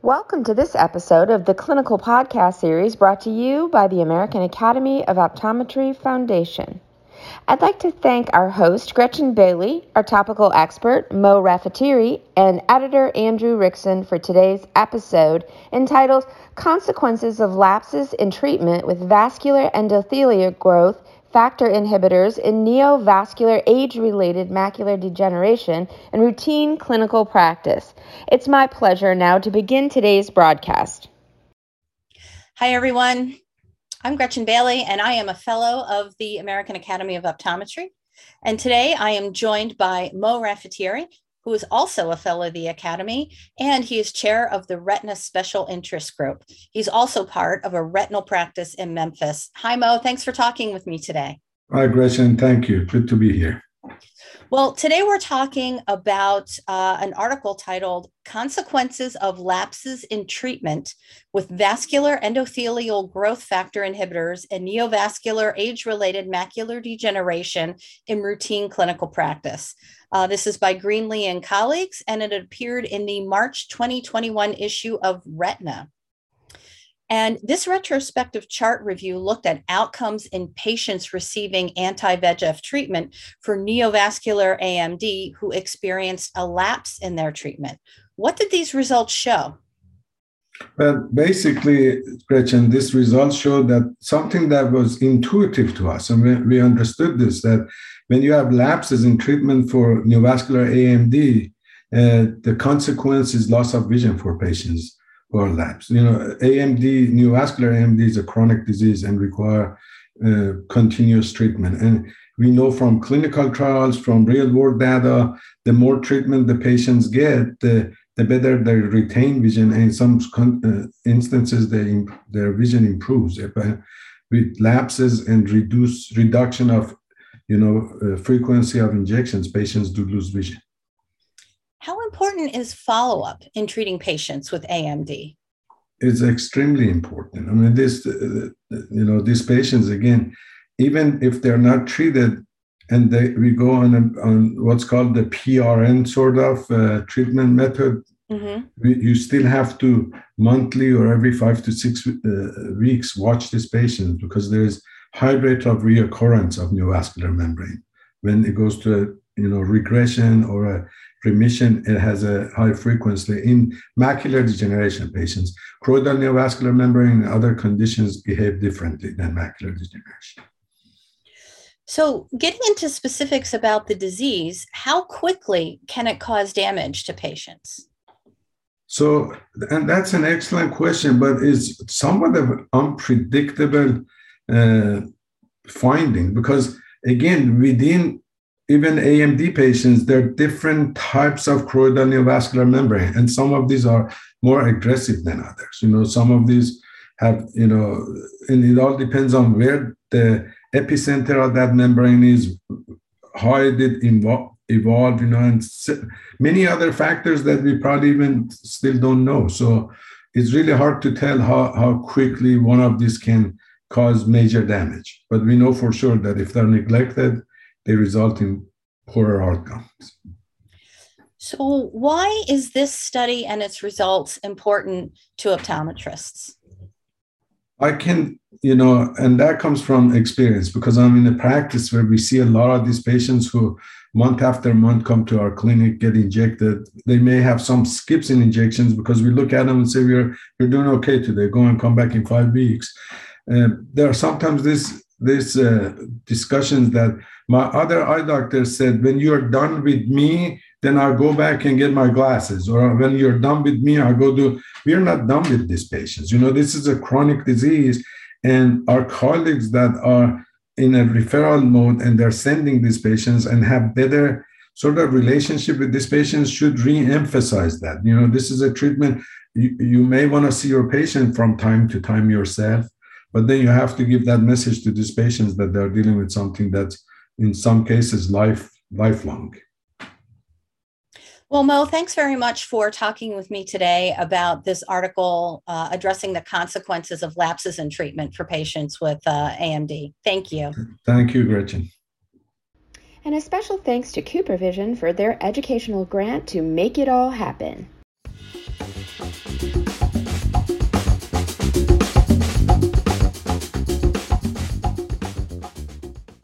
Welcome to this episode of the Clinical Podcast Series brought to you by the American Academy of Optometry Foundation. I'd like to thank our host, Gretchen Bailey, our topical expert, Mo Rafieetary, and editor Andrew Rickson for today's episode entitled Consequences of Lapses in Treatment with Vascular Endothelial Growth factor inhibitors in neovascular age related macular degeneration in routine clinical practice. It's my pleasure now to begin today's broadcast. Hi, everyone. I'm Gretchen Bailey, and I am a fellow of the American Academy of Optometry. And today I am joined by Mo Rafieetary, who is also a fellow of the Academy, and he is chair of the Retina Special Interest Group. He's also part of a retinal practice in Memphis. Hi, Mo. Thanks for talking with me today. Hi, Gretchen. Thank you. Good to be here. Well, today we're talking about uh, an article titled Consequences of Lapses in Treatment with Vascular Endothelial Growth Factor Inhibitors and Neovascular Age Related Macular Degeneration in Routine Clinical Practice. Uh, this is by Greenlee and colleagues, and it appeared in the March 2021 issue of Retina. And this retrospective chart review looked at outcomes in patients receiving anti VEGF treatment for neovascular AMD who experienced a lapse in their treatment. What did these results show? Well, basically, Gretchen, this results showed that something that was intuitive to us, and we, we understood this that when you have lapses in treatment for neovascular AMD, uh, the consequence is loss of vision for patients or lapse. You know, AMD, neovascular AMD is a chronic disease and require uh, continuous treatment. And we know from clinical trials, from real world data, the more treatment the patients get, the, the better they retain vision. And in some uh, instances, they, their vision improves. If, uh, with lapses and reduce reduction of you know uh, frequency of injections, patients do lose vision. Important is follow up in treating patients with AMD? It's extremely important. I mean, this, you know, these patients, again, even if they're not treated and they, we go on, a, on what's called the PRN sort of uh, treatment method, mm-hmm. we, you still have to monthly or every five to six uh, weeks watch these patients because there's high rate of reoccurrence of neovascular membrane when it goes to a you know regression or a remission, it has a high frequency in macular degeneration patients. Choroidal neovascular membrane and other conditions behave differently than macular degeneration. So, getting into specifics about the disease, how quickly can it cause damage to patients? So, and that's an excellent question, but it's somewhat of an unpredictable uh, finding because, again, within even AMD patients, there are different types of choroidal neovascular membrane, and some of these are more aggressive than others. You know, some of these have, you know, and it all depends on where the epicenter of that membrane is, how it evolve, evolve you know, and many other factors that we probably even still don't know. So it's really hard to tell how, how quickly one of these can cause major damage. But we know for sure that if they're neglected, they result in poorer outcomes. So, why is this study and its results important to optometrists? I can, you know, and that comes from experience because I'm in a practice where we see a lot of these patients who month after month come to our clinic, get injected. They may have some skips in injections because we look at them and say, We're, you're doing okay today, go and come back in five weeks. Uh, there are sometimes this, this uh, discussions that my other eye doctor said, when you're done with me, then I'll go back and get my glasses. Or when you're done with me, I'll go do. We're not done with these patients. You know, this is a chronic disease. And our colleagues that are in a referral mode and they're sending these patients and have better sort of relationship with these patients should re-emphasize that. You know, this is a treatment. You, you may want to see your patient from time to time yourself, but then you have to give that message to these patients that they're dealing with something that's in some cases life lifelong Well, Mo, thanks very much for talking with me today about this article uh, addressing the consequences of lapses in treatment for patients with uh, AMD. Thank you. Thank you, Gretchen. And a special thanks to CooperVision for their educational grant to make it all happen.